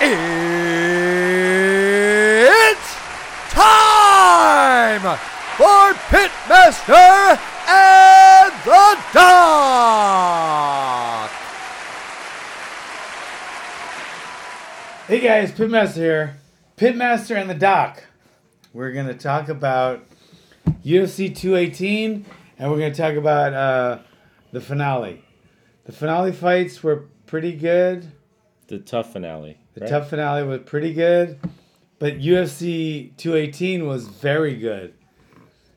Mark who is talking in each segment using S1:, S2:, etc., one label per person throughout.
S1: It's time for Pitmaster and the Doc.
S2: Hey guys, Pitmaster here. Pitmaster and the Doc. We're gonna talk about UFC 218, and we're gonna talk about uh, the finale. The finale fights were pretty good.
S3: The TUF finale.
S2: The
S3: right?
S2: TUF finale was pretty good, but UFC 218 was very good.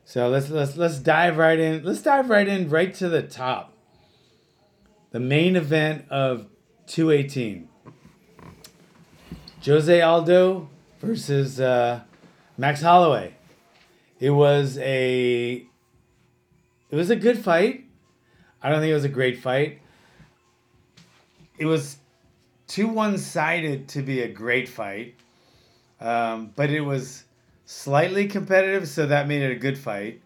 S2: So let's let's let's dive right in. Let's dive right in right to the top. The main event of 218. Jose Aldo versus uh, Max Holloway. It was a it was a good fight. I don't think it was a great fight. It was too one sided to be a great fight, um, but it was slightly competitive, so that made it a good fight.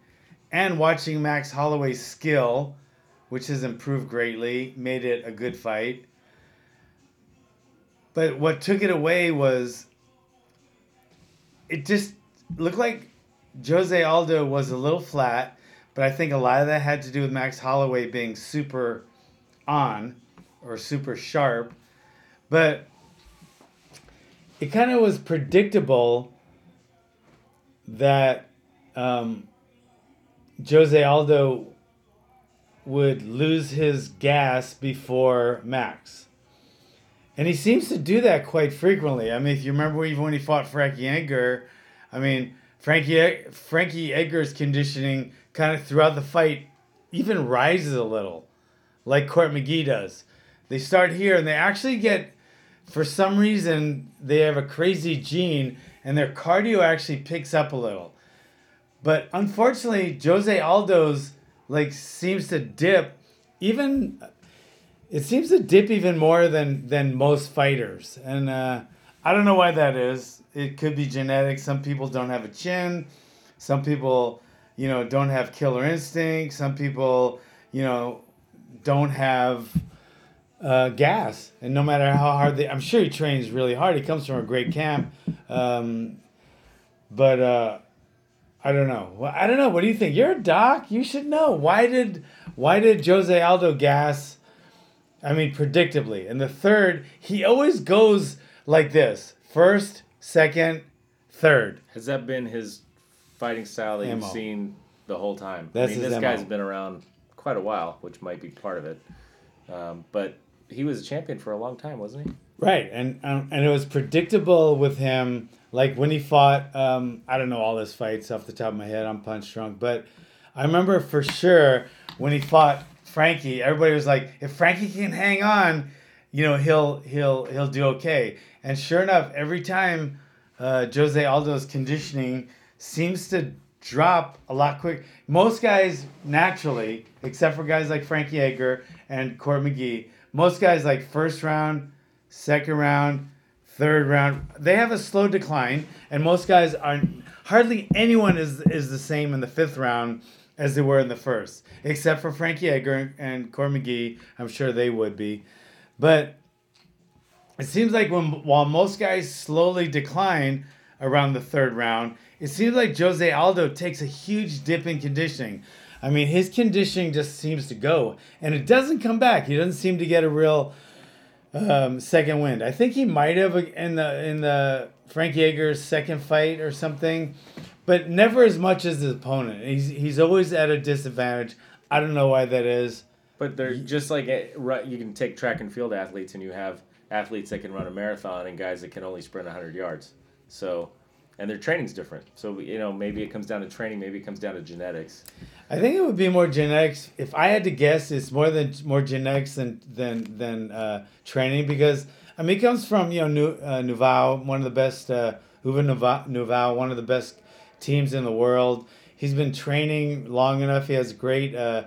S2: And watching Max Holloway's skill, which has improved greatly, made it a good fight. But what took it away was it just looked like Jose Aldo was a little flat, but I think a lot of that had to do with Max Holloway being super on or super sharp. But it kind of was predictable that um, Jose Aldo would lose his gas before Max. And he seems to do that quite frequently. I mean, if you remember even when he fought Frankie Edgar, I mean, Frankie Frankie Edgar's conditioning kind of throughout the fight even rises a little, like Court McGee does. They start here and they actually get, for some reason, they have a crazy gene and their cardio actually picks up a little. But unfortunately, Jose Aldo's like seems to dip even it seems to dip even more than than most fighters. And uh, i don't know why that is. It could be genetic. Some people don't have a chin. Some people you know don't have killer instinct. Some people you know don't have uh, gas and no matter how hard they i'm sure he trains really hard he comes from a great camp um, but uh, I don't know. Well, I don't know. What do you think? You're a doc. You should know. Why did why did Jose Aldo gas? I mean, predictably. And the third, he always goes like this: first, second, third.
S3: Has that been his fighting style that
S2: MO.
S3: you've seen the whole time?
S2: That's
S3: I mean, this
S2: MO.
S3: guy's been around quite a while, which might be part of it. Um, but he was a champion for a long time, wasn't he?
S2: Right, and um, and it was predictable with him. Like when he fought, um, I don't know all his fights off the top of my head. I'm punch drunk, but I remember for sure when he fought Frankie. Everybody was like, if Frankie can hang on, you know, he'll he'll he'll do okay. And sure enough, every time uh, Jose Aldo's conditioning seems to drop a lot quick. Most guys naturally, except for guys like Frankie Edgar and Court McGee, most guys like first round, second round, third round, they have a slow decline, and most guys are hardly anyone is is the same in the fifth round as they were in the first, except for Frankie Edgar and Court McGee. I'm sure they would be, but it seems like when while most guys slowly decline around the third round, it seems like Jose Aldo takes a huge dip in conditioning. I mean, his conditioning just seems to go, and it doesn't come back. He doesn't seem to get a real um, second wind. I think he might have in the in the Frankie Edgar's second fight or something, but never as much as his opponent. He's he's always at a disadvantage. I don't know why that is.
S3: But they're just like eh, you can take track and field athletes, and you have athletes that can run a marathon and guys that can only sprint 100 yards. So, and their training's different. So you know maybe it comes down to training, maybe it comes down to genetics.
S2: I think it would be more genetics. If I had to guess, it's more than more genetics than than than uh, training because I mean it comes from you know New, uh, Nuval, one of the best uh, Nuval, Nuval, one of the best teams in the world. He's been training long enough. He has great. Uh,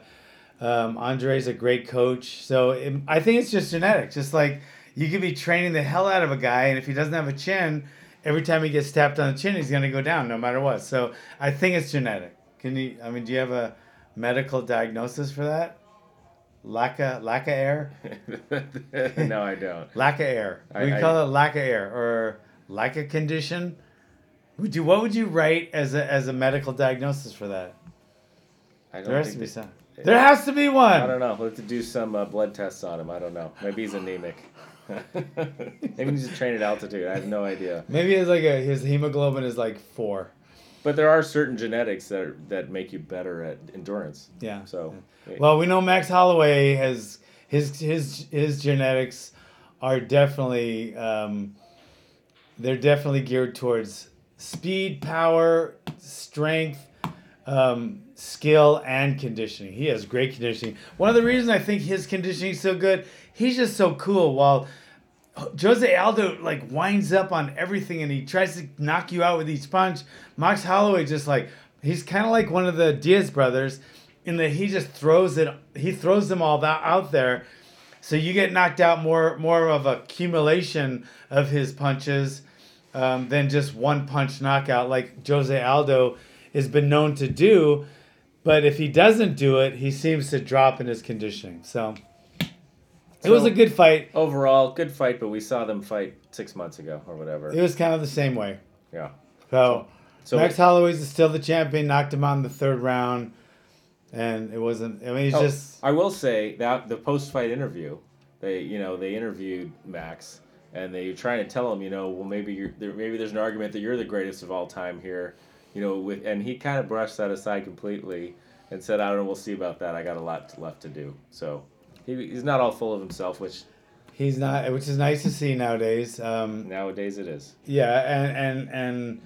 S2: um, a great coach, so it, I think it's just genetics. Just like you could be training the hell out of a guy, and if he doesn't have a chin, every time he gets tapped on the chin, he's gonna go down no matter what. So I think it's genetic. Can you? I mean, do you have a medical diagnosis for that? Laka Laka air,
S3: no, I don't.
S2: Laka air.
S3: I-
S2: We
S3: I-
S2: call it Laka air or Laka condition. Would you what would you write as a as a medical diagnosis for that?
S3: I don't
S2: There has to be some. There has to be one.
S3: I don't know. We'll have to do some uh, blood tests on him. I don't know. Maybe he's anemic. Maybe he's trained at altitude. I have no idea.
S2: Maybe it's like a his hemoglobin is like four.
S3: But there are certain genetics that are, that make you better at endurance.
S2: Yeah.
S3: So,
S2: Well, we know Max Holloway has his his his genetics are definitely um, they're definitely geared towards speed, power, strength, um, skill, and conditioning. He has great conditioning. One of the reasons I think his conditioning is so good, he's just so cool. While Jose Aldo like winds up on everything and he tries to knock you out with each punch. Max Holloway just like he's kind of like one of the Diaz brothers in that he just throws it he throws them all that out there. So you get knocked out more more of accumulation of his punches um, than just one punch knockout like Jose Aldo has been known to do. But if he doesn't do it he seems to drop in his conditioning so it was a good fight
S3: overall, good fight, but we saw them fight six months ago or whatever.
S2: It was kind of the same way.
S3: Yeah.
S2: So,
S3: So
S2: Max Holloway's is still the champion. Knocked him out in the third round, and it wasn't. I mean, he's
S3: Oh,
S2: just
S3: I will say that the post-fight interview, they you know they interviewed Max and they were trying to tell him you know well maybe you're there, maybe there's an argument that you're the greatest of all time here, you know with and he kind of brushed that aside completely and said I don't know we'll see about that I got a lot left to do so he, he's not all full of himself which
S2: he's not, which is nice to see nowadays. Um,
S3: nowadays it is
S2: yeah, and and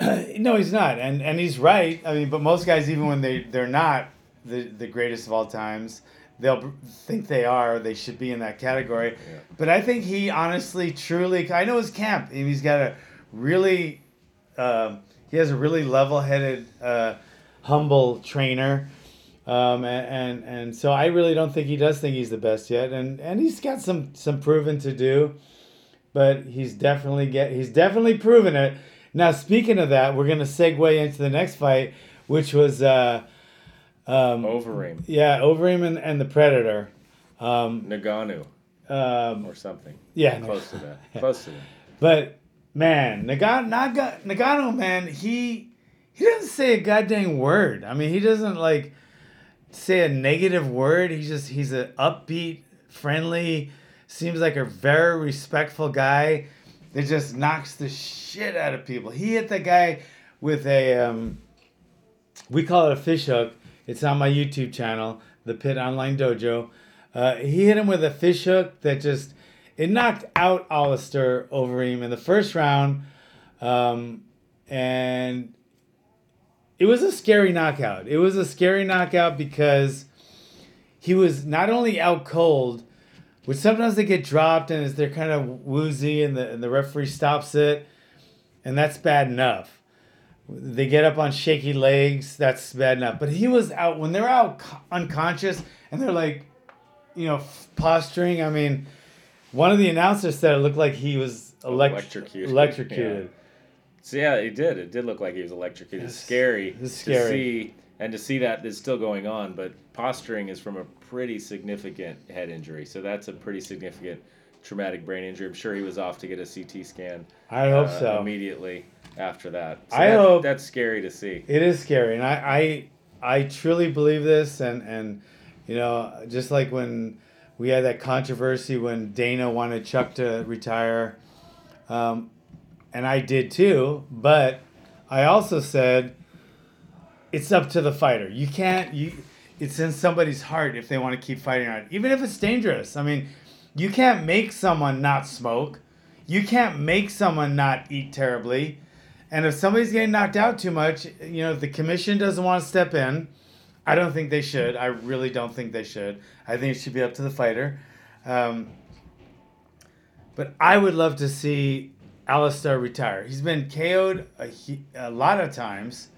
S2: and no, he's not, and and he's right. I mean, but most guys, even when they they're not the the greatest of all times. They'll think they are. They should be in that category.
S3: Yeah.
S2: But I think he honestly, truly, I know his camp. and He's got a really, um, he has a really level-headed, uh, humble trainer, um, and, and and so I really don't think he does think he's the best yet. And and he's got some some proven to do, but he's definitely get he's definitely proven it. Now speaking of that, we're gonna segue into the next fight, which was uh, um,
S3: Overeem
S2: yeah, Overeem and, and the Predator. Um,
S3: Nagano
S2: um,
S3: or something
S2: yeah,
S3: close to that close to that
S2: But man, Nagano, Naga, Nagano, man, he he doesn't say a goddamn word. I mean, he doesn't like say a negative word. He just he's an upbeat, friendly, seems like a very respectful guy that just knocks the shit out of people. He hit the guy with a um, we call it a fish hook. It's on my YouTube channel, the Pit Online Dojo. Uh, he hit him with a fish hook that just it knocked out Alistair Overeem in the first round, um, and it was a scary knockout. It was a scary knockout because he was not only out cold, which sometimes they get dropped and they're kind of woozy, and the and the referee stops it, and that's bad enough. They get up on shaky legs. That's bad enough. But he was out when they're out unconscious and they're like, you know, posturing. I mean, one of the announcers said it looked like he was elect-
S3: Electrocuted.
S2: Electrocuted.
S3: So yeah, it did. It did look like he was electrocuted. It's scary,
S2: it's
S3: to see and to see that is still going on. But posturing is from a pretty significant head injury, so that's a pretty significant traumatic brain injury. I'm sure he was off to get a CT scan.
S2: I hope
S3: uh,
S2: so.
S3: Immediately after that. So
S2: I
S3: that-
S2: hope-
S3: that's scary to see.
S2: It is scary, and I, I, I truly believe this, and and you know, just like when we had that controversy when Dana wanted Chuck to retire, um, and I did too, but I also said it's up to the fighter. You can't you. It's in somebody's heart if they want to keep fighting on even if it's dangerous. I mean, you can't make someone not smoke. You can't make someone not eat terribly. And if somebody's getting knocked out too much, you know, if the commission doesn't want to step in, I don't think they should. I really don't think they should. I think it should be up to the fighter. Um, but I would love to see Alistair retire. He's been KO'd a, a lot of times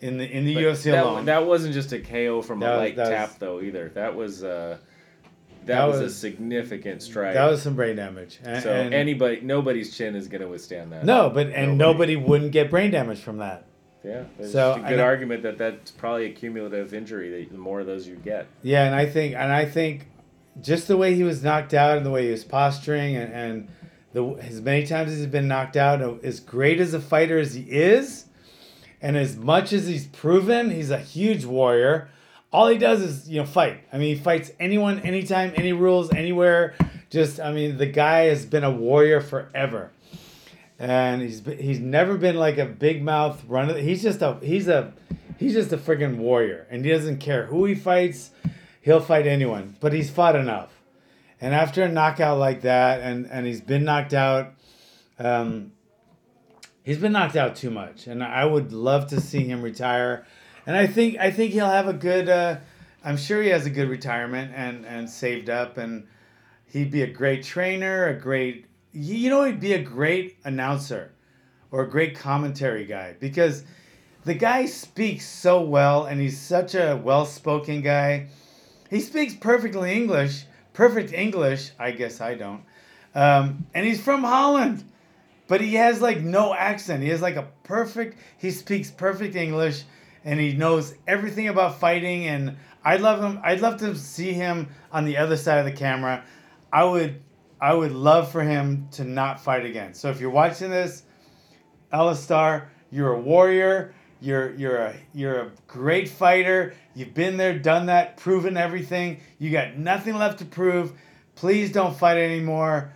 S2: in the in the
S3: But
S2: UFC
S3: that,
S2: alone.
S3: that wasn't just a KO from
S2: That
S3: a
S2: was-
S3: light
S2: that was-
S3: tap though either. That was uh, that,
S2: That
S3: was, a significant strike.
S2: that was some brain damage. And,
S3: so
S2: and-
S3: anybody, nobody's chin is going to withstand that.
S2: no, but and
S3: Nobody.
S2: nobody wouldn't get brain damage from that.
S3: Yeah, there's
S2: So,
S3: a good argument that that's probably a cumulative injury. That the more of those you get,
S2: Yeah, and I think and I think just the way he was knocked out and the way he was posturing and, and the as many times as he's been knocked out, as great as a fighter as he is, and as much as he's proven, he's a huge warrior. All he does is you know fight. I mean, he fights anyone, anytime, any rules, anywhere. Just I mean, the guy has been a warrior forever, and he's he's never been like a big mouth runner. He's just a he's a he's just a friggin' warrior, and he doesn't care who he fights. He'll fight anyone, but he's fought enough. And after a knockout like that, and and he's been knocked out, um, he's been knocked out too much, and I would love to see him retire. And I think I think he'll have a good. Uh, I'm sure he has a good retirement and and saved up, and he'd be a great trainer, a great. You know, he'd be a great announcer, or a great commentary guy because the guy speaks so well, and he's such a well-spoken guy. He speaks perfectly English, perfect English. I guess I don't. Um, and he's from Holland, but he has like no accent. He has like a perfect. He speaks perfect English, and he knows everything about fighting. And I'd love him. I'd love to see him on the other side of the camera. I would. I would love for him to not fight again. So if you're watching this, Alistair, you're a warrior. You're you're a you're a great fighter. You've been there, done that, proven everything. You got nothing left to prove. Please don't fight anymore.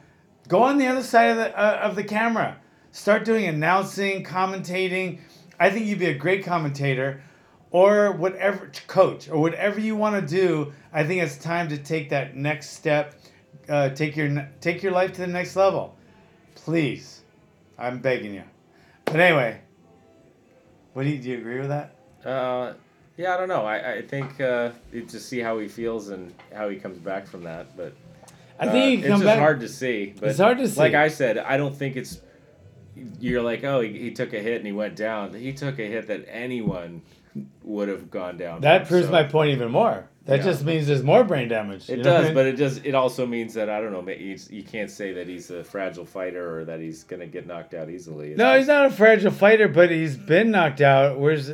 S2: Go on the other side of the uh, of the camera. Start doing announcing, commentating. I think you'd be a great commentator, or whatever coach, or whatever you want to do. I think it's time to take that next step. Uh, take your take your life to the next level, please. I'm begging you. But anyway, what do you, do you agree with that?
S3: uh, yeah, I don't know. I I think uh, it just see how he feels and how he comes back from that. But
S2: I
S3: uh,
S2: think he
S3: it's just
S2: back.
S3: hard to see. But
S2: It's hard to see.
S3: Like I said, I don't think it's. You're like, oh, he, he took a hit and he went down. He took a hit that anyone would have gone down.
S2: that
S3: from,
S2: proves
S3: so-
S2: my point even more. That
S3: Yeah.
S2: just means there's more brain damage.
S3: It
S2: what I
S3: does,
S2: mean?
S3: but it does. It also means that I don't know. You can't say that he's a fragile fighter or that he's gonna get knocked out easily.
S2: No, he's not a fragile fighter, but he's been knocked out. Where's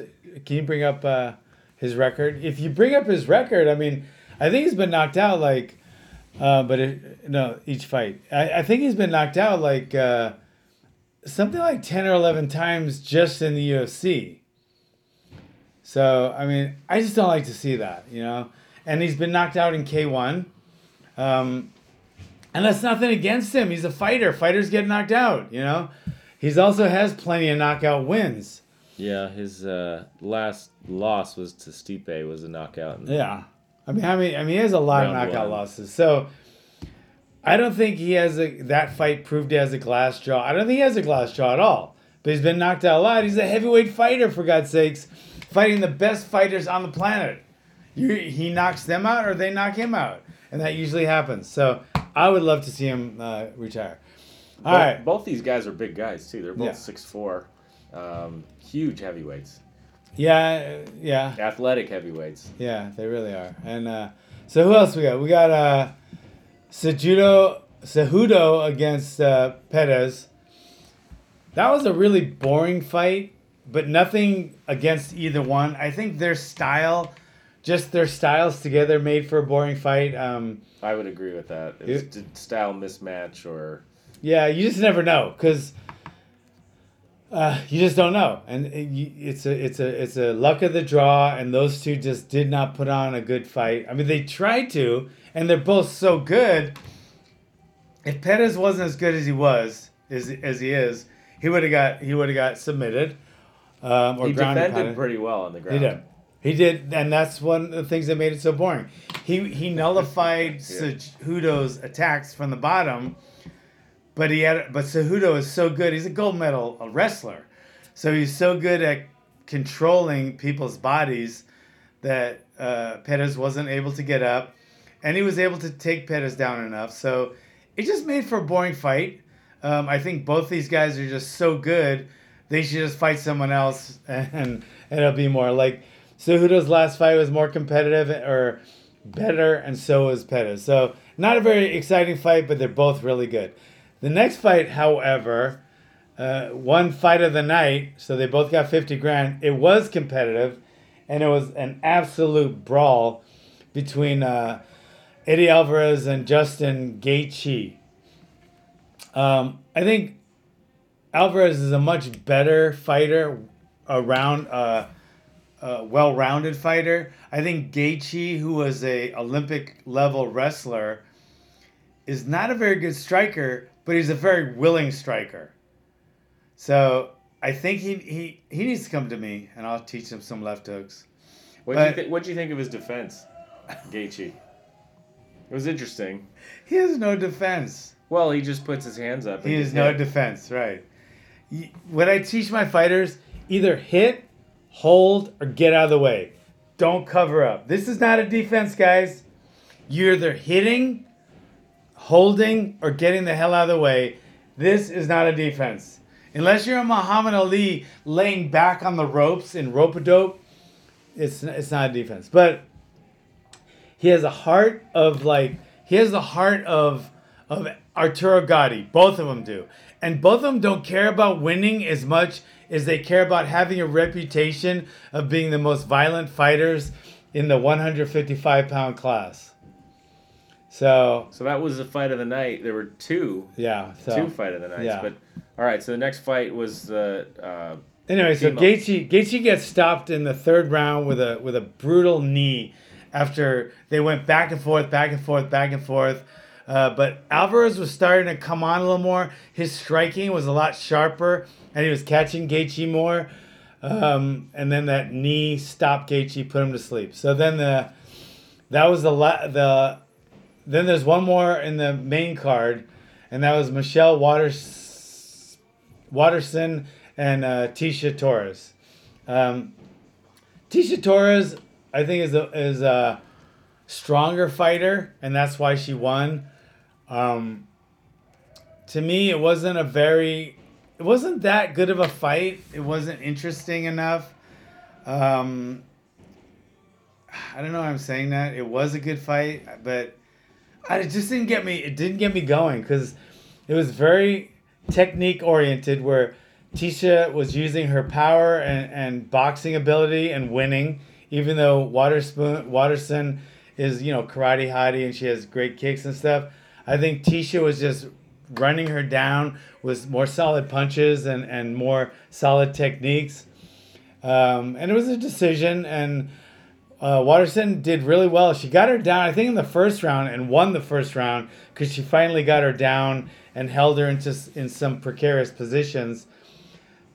S2: can you bring up uh, his record? If you bring up his record, I mean, I think he's been knocked out like, uh, but it, no, each fight. I, I think he's been knocked out like uh, something like ten or eleven times just in the UFC. So I mean, I just don't like to see that, you know. And he's been knocked out in K one. Um, and that's nothing against him. He's a fighter. Fighters get knocked out, you know. He's also has plenty of knockout wins.
S3: Yeah, his uh, last loss was to Stipe. Was a knockout.
S2: Yeah. I mean, I mean, I mean, he has a lot of knockout
S3: one.
S2: losses. So I don't think he has a that fight proved he has a glass jaw. I don't think he has a glass jaw at all. But he's been knocked out a lot. He's a heavyweight fighter for God's sakes, fighting the best fighters on the planet. You, he knocks them out or they knock him out, and that usually happens. So I would love to see him uh, retire. All
S3: Both-
S2: right.
S3: Both these guys are big guys too. They're both
S2: Yeah.
S3: six four, um, huge heavyweights,
S2: Yeah, yeah.
S3: athletic heavyweights.
S2: Yeah, they really are. And uh, so who else we got? We got uh, Sejudo Cejudo against uh, Perez. That was a really boring fight, but nothing against either one. I think their style, just their styles together, made for a boring fight. Um,
S3: I would agree with that. It's a style mismatch or
S2: yeah, you just never know because uh, you just don't know, and it, it's a it's a it's a luck of the draw, and those two just did not put on a good fight. I mean, they tried to, and they're both so good. If Perez wasn't as good as he was, as, as he is, he would have got he would have got submitted um, or
S3: he defended pretty well on the ground.
S2: He did. He did, and that's one of the things that made it so boring. He he nullified Cejudo's attacks from the bottom, but he had but Cejudo is so good. He's a gold medal a wrestler, so he's so good at controlling people's bodies that uh, Perez wasn't able to get up, and he was able to take Perez down enough. So it just made for a boring fight. Um, I think both these guys are just so good. They should just fight someone else, and, and it'll be more like Cejudo's last fight was more competitive or better, and so was Perez. So not a very exciting fight, but they're both really good. The next fight, however, uh, one fight of the night, so they both got 50 grand. It was competitive, and it was an absolute brawl between uh, Eddie Alvarez and Justin Gaethje. Um, I think Alvarez is a much better fighter, around uh, a well-rounded fighter. I think Gaethje, who was a Olympic level wrestler, is not a very good striker, but he's a very willing striker. So I think he he, he needs to come to me, and I'll teach him some left hooks.
S3: What do you
S2: But-
S3: think? What do you think of his defense, Gaethje? It was interesting.
S2: He has no defense.
S3: Well, he just puts his hands up.
S2: He has no defense, right? What I teach my fighters: either hit, hold, or get out of the way. Don't cover up. This is not a defense, guys. You're either hitting, holding, or getting the hell out of the way. This is not a defense. Unless you're a Muhammad Ali laying back on the ropes in rope a dope, it's it's not a defense. But he has a heart of like he has the heart of of Arturo Gotti. Both of them do, and both of them don't care about winning as much as they care about having a reputation of being the most violent fighters in the 155 pound class. So
S3: So that was the fight of the night. There were two,
S2: yeah, so
S3: two fight of the nights.
S2: yeah.
S3: But all right, so the next fight was the. Uh,
S2: Anyway, so. Gaethje Gaethje gets stopped in the third round with a with a brutal knee after they went back and forth, back and forth, back and forth. Uh, but Alvarez was starting to come on a little more. His striking was a lot sharper, and he was catching Gaethje more. Um, and then that knee stopped Gaethje, put him to sleep. So then the that was the la- the then there's one more in the main card, and that was Michelle Waters Waterson and uh, Tecia Torres. Um, Tecia Torres, I think, is a is a stronger fighter, and that's why she won. Um, to me, it wasn't a very, it wasn't that good of a fight. It wasn't interesting enough. Um, I don't know why I'm saying that. It was a good fight, but I, it just didn't get me. It didn't get me going because it was very technique oriented, where Tecia was using her power and, and boxing ability and winning, even though Waterspoon Waterson is you know karate hottie and she has great kicks and stuff. I think Tecia was just running her down with more solid punches and, and more solid techniques. Um, and it was a decision, and uh, Waterson did really well. She got her down, I think, in the first round and won the first round because she finally got her down and held her into in some precarious positions.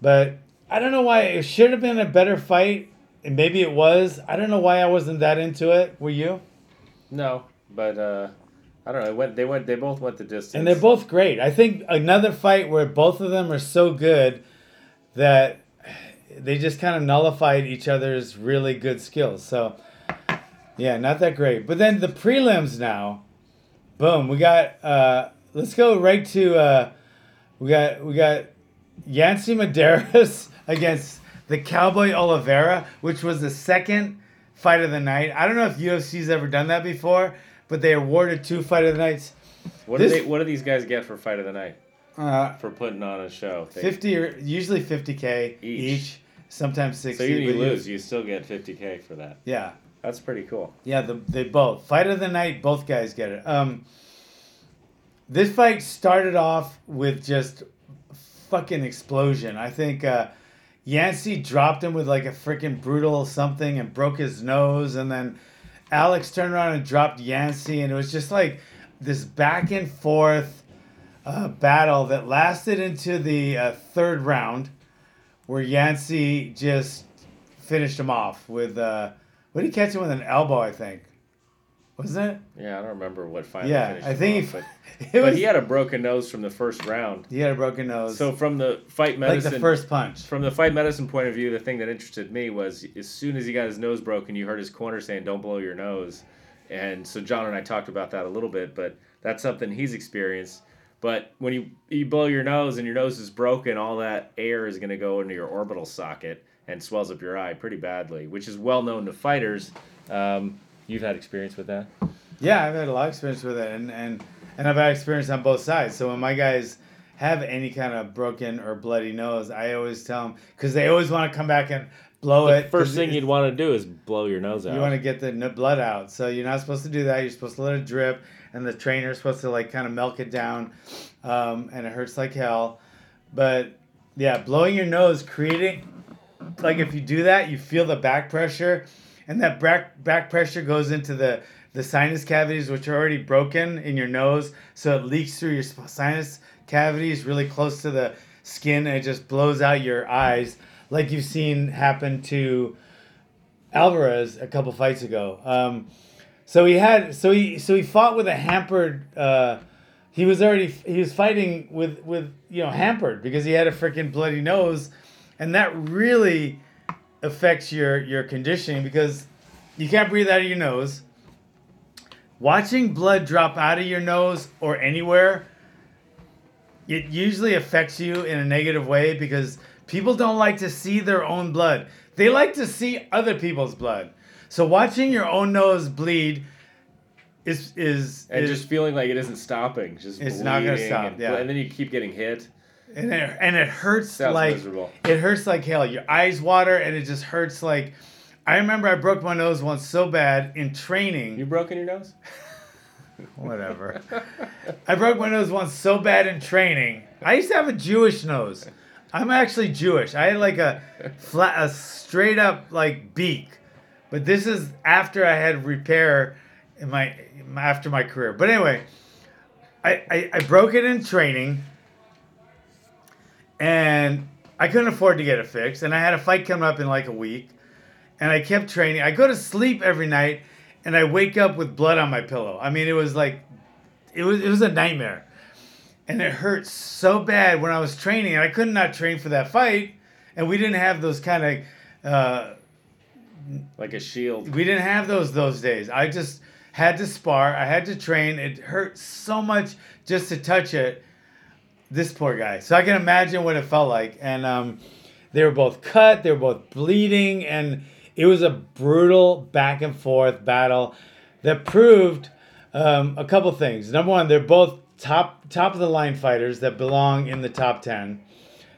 S2: But I don't know why it should have been a better fight. And maybe it was. I don't know why I wasn't that into it. Were you?
S3: no, but uh, I don't know. It went. They went. They both went the distance.
S2: And they're both great. I think another fight where both of them are so good that they just kind of nullified each other's really good skills. So, yeah, not that great. But then the prelims now, boom, we got. Uh, let's go right to. Uh, we got we got Yancy Medeiros against the Cowboy Oliveira, which was the second fight of the night. I don't know if UFC's ever done that before, but they awarded two fight of the nights.
S3: What
S2: this-
S3: do they? What do these guys get for fight of the night
S2: Uh,
S3: for putting on a show? They-
S2: 50 or usually 50k each,
S3: Each.
S2: sometimes 60
S3: So even you lose, you still get 50k for that.
S2: yeah
S3: That's pretty cool.
S2: yeah the, they both fight of the night both guys get it um this fight started off with just fucking explosion i think uh Yancy dropped him with like a freaking brutal something and broke his nose and then Alex turned around and dropped Yancy and it was just like this back and forth uh, battle that lasted into the uh, third round where Yancy just finished him off with uh, what did he catch him with? An elbow I think wasn't it
S3: Yeah, I don't remember what final.
S2: yeah I think
S3: off,
S2: he,
S3: but,
S2: it
S3: but he had a broken nose from the first round.
S2: he had a broken nose
S3: So from the fight medicine, like
S2: the first punch
S3: from the fight medicine point of view, the thing that interested me was as soon as he got his nose broken, you heard his corner saying, "Don't blow your nose," and so John and I talked about that a little bit, but that's something he's experienced. But when you you blow your nose and your nose is broken, all that air is going to go into your orbital socket and swells up your eye pretty badly, which is well known to fighters. Um, you've had experience with that.
S2: Yeah, I've had a lot of experience with it, and and and I've had experience on both sides. So when my guys have any kind of broken or bloody nose, I always tell them because they always want to come back and blow
S3: The
S2: it.
S3: first thing you'd want to do is blow your nose out.
S2: you want to get the blood out. So you're not supposed to do that. You're supposed to let it drip, and the trainer's supposed to like kind of milk it down, um, and it hurts like hell. But yeah, blowing your nose, creating like if you do that, you feel the back pressure, and that back back pressure goes into the the sinus cavities, which are already broken in your nose, so it leaks through your sinus cavities really close to the skin, and it just blows out your eyes, like you've seen happen to Alvarez a couple fights ago. Um, so he had so he so he fought with a hampered. Uh, he was already he was fighting with with you know hampered because he had a freaking bloody nose, and that really affects your your conditioning because you can't breathe out of your nose. Watching blood drop out of your nose or anywhere, it usually affects you in a negative way because people don't like to see their own blood. They like to see other people's blood. So watching your own nose bleed is is,
S3: and
S2: is
S3: just feeling like it isn't stopping. Just
S2: It's not gonna stop,
S3: And,
S2: yeah.
S3: and then you keep getting hit.
S2: And it, and it hurts
S3: Sounds
S2: like
S3: miserable.
S2: it hurts like hell. Your eyes water and it just hurts like. I remember I broke my nose once so bad in training.
S3: You broken your nose?
S2: Whatever. I broke my nose once so bad in training. I used to have a Jewish nose. I'm actually Jewish. I had like a flat, a straight up like beak, but this is after I had repair in my after my career. But anyway, I I, I broke it in training, and I couldn't afford to get it fixed. And I had a fight coming up in like a week, and I kept training. I go to sleep every night, and I wake up with blood on my pillow. I mean, it was like, it was it was a nightmare, and it hurt so bad when I was training. And I could not not train for that fight, and we didn't have those kind of. Uh,
S3: Like a shield.
S2: we didn't have those those days. I just had to spar. I had to train. It hurt so much just to touch it. This poor guy. So I can imagine what it felt like. And um, they were both cut. They were both bleeding, and it was a brutal back and forth battle that proved um, a couple things. Number one, they're both top top of the line fighters that belong in the top ten.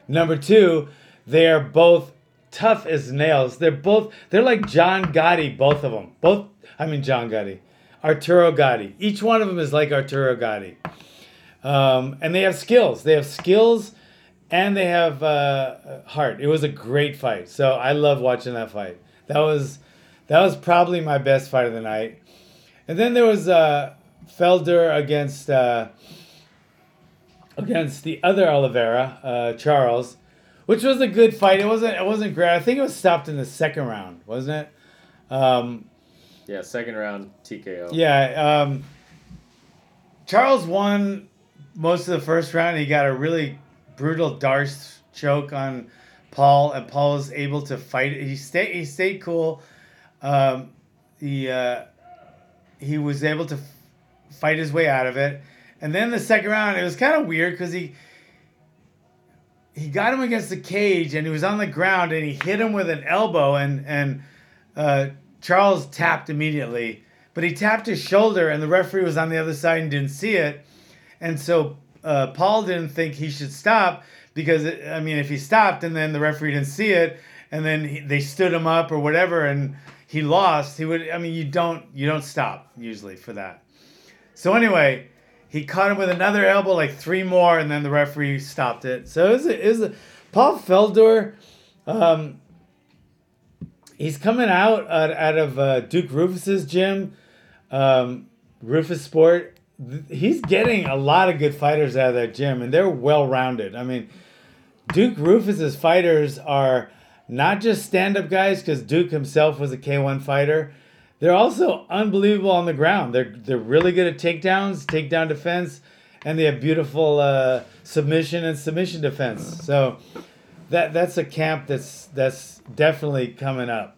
S2: Number two, they are both tough as nails. They're both they're like John Gotti, both of them. Both I mean John Gotti, Arturo Gotti. Each one of them is like Arturo Gotti, um, and they have skills. They have skills, and they have uh, heart. It was a great fight. So I love watching that fight. That was that was probably my best fight of the night. And then there was uh, Felder against uh, against the other Oliveira, uh, Charles, which was a good fight. It wasn't it wasn't great. I think it was stopped in the second round, wasn't it? Um,
S3: Yeah, second round TKO.
S2: yeah. Um, Charles won most of the first round. He got a really brutal D'Arce choke on Paul, and Paul was able to fight. He stayed. He stayed cool. Um, he uh, he was able to f- fight his way out of it. And then the second round, it was kind of weird because he he got him against the cage and he was on the ground and he hit him with an elbow and and uh, Charles tapped immediately, but he tapped his shoulder and the referee was on the other side and didn't see it, and so uh, Paul didn't think he should stop because it, I mean if he stopped and then the referee didn't see it and then he, they stood him up or whatever and he lost he would I mean you don't you don't stop usually for that. So anyway, he caught him with another elbow, like three more, and then the referee stopped it. So is it Paul Felder. Um, he's coming out out, out of uh, Duke Roufus's gym, um, Roufusport. Th- He's getting a lot of good fighters out of that gym, and they're well rounded. I mean, Duke Roufus's fighters are not just stand up guys because Duke himself was a K1 fighter. They're also unbelievable on the ground. They're they're really good at takedowns, takedown defense, and they have beautiful uh, submission and submission defense. So that that's a camp that's that's definitely coming up.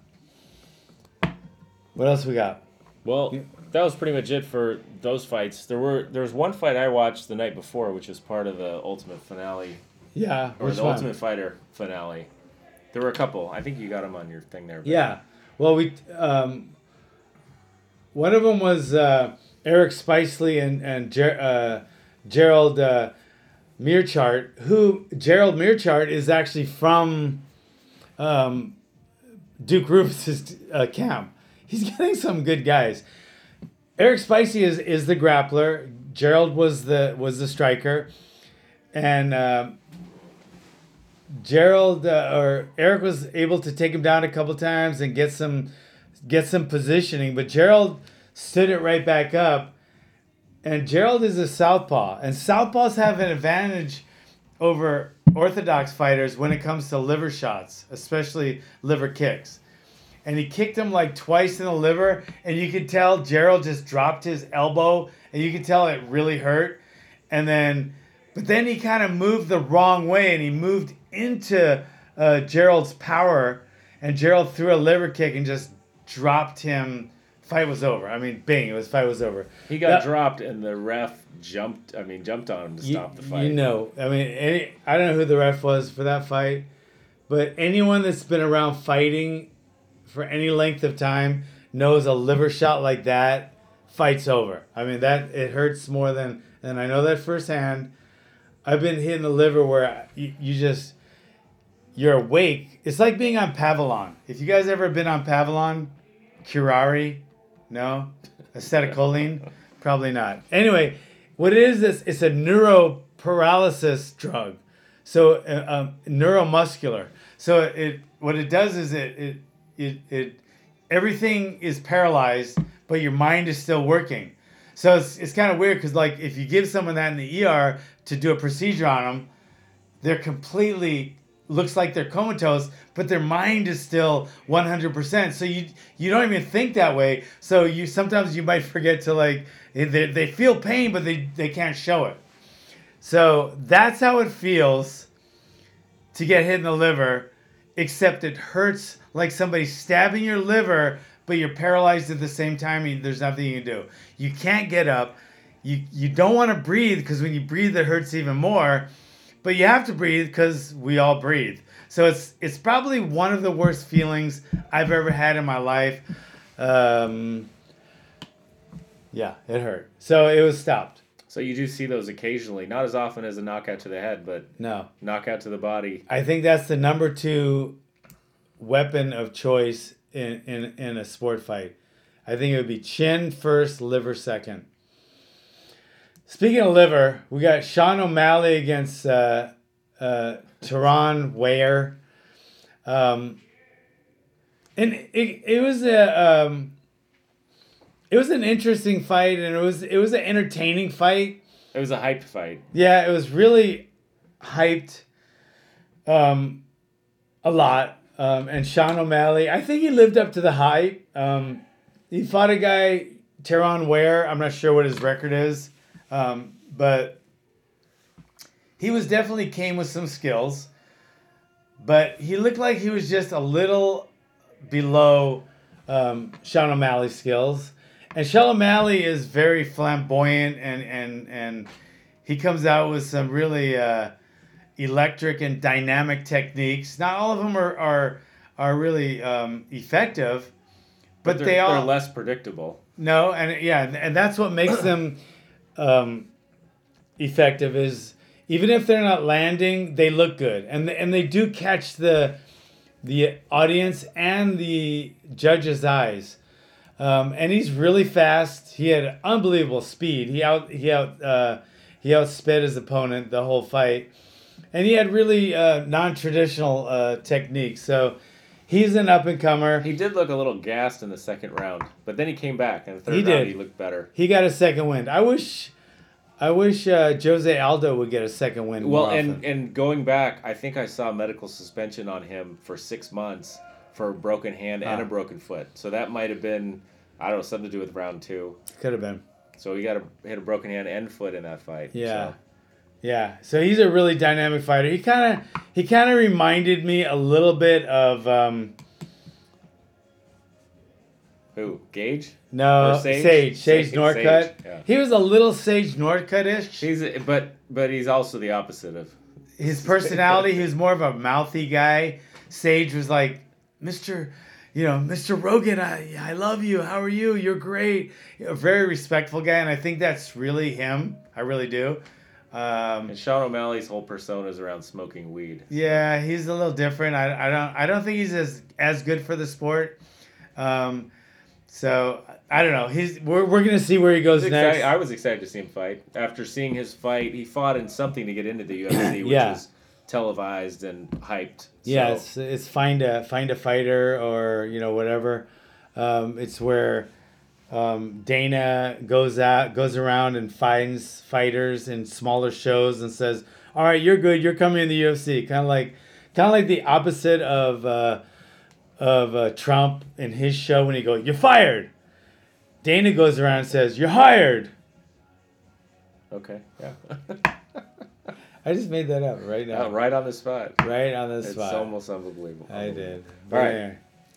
S2: What else we got?
S3: Well, that was pretty much it for those fights. There were there was one fight I watched the night before, which was part of the Ultimate finale
S2: Yeah,
S3: or the
S2: one?
S3: Ultimate Fighter finale. There were a couple. I think you got them on your thing there.
S2: Yeah. Well, we um, one of them was uh, Eric Spicely and and Ger- uh, Gerald uh, Meerschaert, who Gerald Meerschaert is actually from um, Duke Roufus's uh, camp. He's getting some good guys. Eric Spicy is is the grappler. Gerald was the was the striker, and uh, Gerald uh, or Eric was able to take him down a couple times and get some get some positioning. But Gerald stood it right back up, and Gerald is a southpaw, and southpaws have an advantage over orthodox fighters when it comes to liver shots, especially liver kicks and he kicked him like twice in the liver, and you could tell Gerald just dropped his elbow, and you could tell it really hurt. And then, but then he kind of moved the wrong way, and he moved into uh, Gerald's power, and Gerald threw a liver kick and just dropped him. Fight was over. I mean, bing! It was fight was over.
S3: He got dropped, and the ref jumped. I mean, jumped on him to
S2: you,
S3: stop the fight.
S2: You know, I mean, any, I don't know who the ref was for that fight, but anyone that's been around fighting for any length of time knows a liver shot like that, fight's over. I mean, that it hurts more than, and I know that firsthand. I've been hitting the liver where you, you just you're awake. It's like being on Pavulon. If you guys ever been on Pavulon, curare, no, acetylcholine, probably not. Anyway, what it is is it's a neuroparalysis drug, so uh, um, neuromuscular. So it what it does is it it it, it everything is paralyzed, but your mind is still working. So it's, it's kind of weird because like if you give someone that in the ER to do a procedure on them, they're completely looks like they're comatose, but their mind is still 100%. So you you don't even think that way. So you sometimes you might forget to like they, they feel pain, but they, they can't show it. So that's how it feels to get hit in the liver, except it hurts like somebody stabbing your liver, but you're paralyzed at the same time. and There's nothing you can do. You can't get up. You you don't want to breathe because when you breathe, it hurts even more. But you have to breathe because we all breathe. So it's it's probably one of the worst feelings I've ever had in my life. Um, yeah, it hurt. So it was stopped.
S3: So you do see those occasionally, not as often as a knockout to the head, but
S2: No,
S3: knockout to the body.
S2: I think that's the number two weapon of choice in, in, in a sport fight. I think it would be chin first, liver second. Speaking of liver, we got Sean O'Malley against uh, uh, Terrion Ware. Um, and it, it was a um, it was an interesting fight, and it was it was an entertaining fight.
S3: It was a hyped fight.
S2: Yeah, it was really hyped um, a lot. Um, and Sean O'Malley, I think he lived up to the hype. Um, he fought a guy, Terrion Ware. I'm not sure what his record is, um, but he was definitely came with some skills. But he looked like he was just a little below um, Sean O'Malley's skills. And Sean O'Malley is very flamboyant and and and he comes out with some really uh, electric and dynamic techniques. Not all of them are are, are really um, effective, but,
S3: they're, they're less predictable.
S2: no, and yeah, and that's what makes them um, effective is even if they're not landing, they look good, and and they do catch the the audience and the judge's eyes. Um, and he's really fast. He had unbelievable speed. He out he out uh, he outsped his opponent the whole fight, and he had really uh, non traditional uh, techniques. So he's an up and comer.
S3: He did look a little gassed in the second round, but then he came back, and the third
S2: He
S3: round
S2: did.
S3: he looked better.
S2: He got a second win. I wish, I wish uh, Jose Aldo would get a second win.
S3: Well, and
S2: often.
S3: and going back, I think I saw medical suspension on him for six months for a broken hand and
S2: Ah.
S3: a broken foot. So that might have been, I don't know, something to do with round two.
S2: could have been.
S3: So he got a hit a broken hand and foot in that fight.
S2: Yeah.
S3: So,
S2: Yeah, so he's a really dynamic fighter. He kind of he kind of reminded me a little bit of um,
S3: who? Gage?
S2: no
S3: Or Sage?
S2: Sage Sage, Northcutt.
S3: Sage, yeah.
S2: He was a little Sage Northcutt ish.
S3: He's but but he's also the opposite of.
S2: His personality, he was more of a mouthy guy. Sage was like, Mister, you know, Mister Rogan, I I love you. How are you? You're great. A very respectful guy, and I think that's really him. I really do. Um,
S3: And Sean O'Malley's whole persona is around smoking weed.
S2: yeah, he's a little different. I, I don't I don't think he's as as good for the sport. Um, so I don't know. He's we're, we're gonna see where he goes
S3: was,
S2: next.
S3: I was excited to see him fight. After seeing his fight, he fought in something to get into the UFC, which
S2: Yeah.
S3: was televised and hyped.
S2: Yeah, it's it's find a find a fighter or you know whatever. Um, it's where um, Dana goes out goes around and finds fighters in smaller shows and says, "All right, you're good. You're coming in the UFC." Kind of like kind of like the opposite of uh, of uh, Trump in his show when he goes, "You're fired." Dana goes around and says, "You're hired."
S3: okay. Yeah.
S2: I just made that up right now,
S3: Yeah, right on the spot.
S2: right on the
S3: It's
S2: spot.
S3: It's almost unbelievable.
S2: I did.
S3: All right.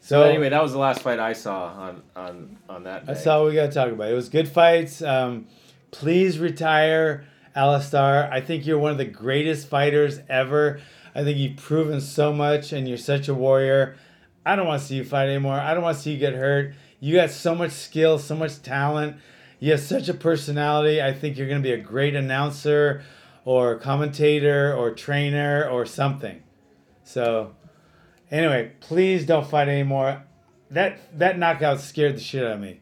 S3: So anyway, that was the last fight I saw on on on that. Day.
S2: That's all we got to talk about. It was good fights. Um, please retire, Alistair. I think you're one of the greatest fighters ever. I think you've proven so much, and you're such a warrior. I don't want to see you fight anymore. I don't want to see you get hurt. You got so much skill, so much talent. You have such a personality. I think you're going to be a great announcer, or commentator, or trainer, or something. So, anyway, please don't fight anymore. That that knockout scared the shit out of me.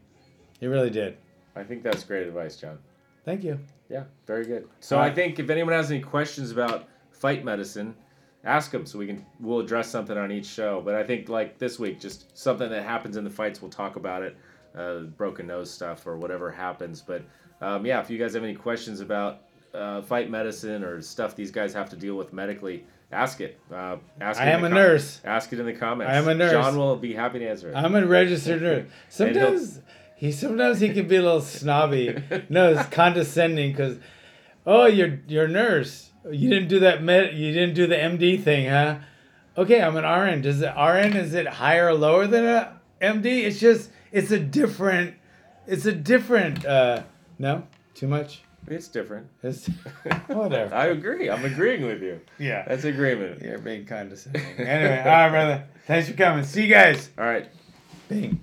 S2: It really did.
S3: I think that's great advice, John.
S2: Thank you.
S3: Yeah, very good. So
S2: All
S3: I think if anyone has any questions about fight medicine, ask them so we can we'll address something on each show. But I think like this week, just something that happens in the fights, we'll talk about it, uh, broken nose stuff or whatever happens. But um, yeah, if you guys have any questions about uh, fight medicine or stuff these guys have to deal with medically, ask it. Uh, ask.
S2: I
S3: it
S2: am a
S3: com-
S2: nurse.
S3: Ask it in the comments.
S2: I am a nurse.
S3: John will be happy to answer it.
S2: I'm a registered nurse. Sometimes he sometimes he can be a little snobby. No, it's condescending because, oh, you're you're a nurse. You didn't do that med. You didn't do the MD thing, huh? Okay, I'm an RN. Does the RN is it higher or lower than a MD? It's just it's a different. It's a different. uh No, too much.
S3: It's different.
S2: It's whatever.
S3: I agree. I'm agreeing with you.
S2: Yeah.
S3: That's agreement.
S2: You're being condescending. Anyway, all right, brother. Thanks for coming. See you guys.
S3: All right.
S2: Bing.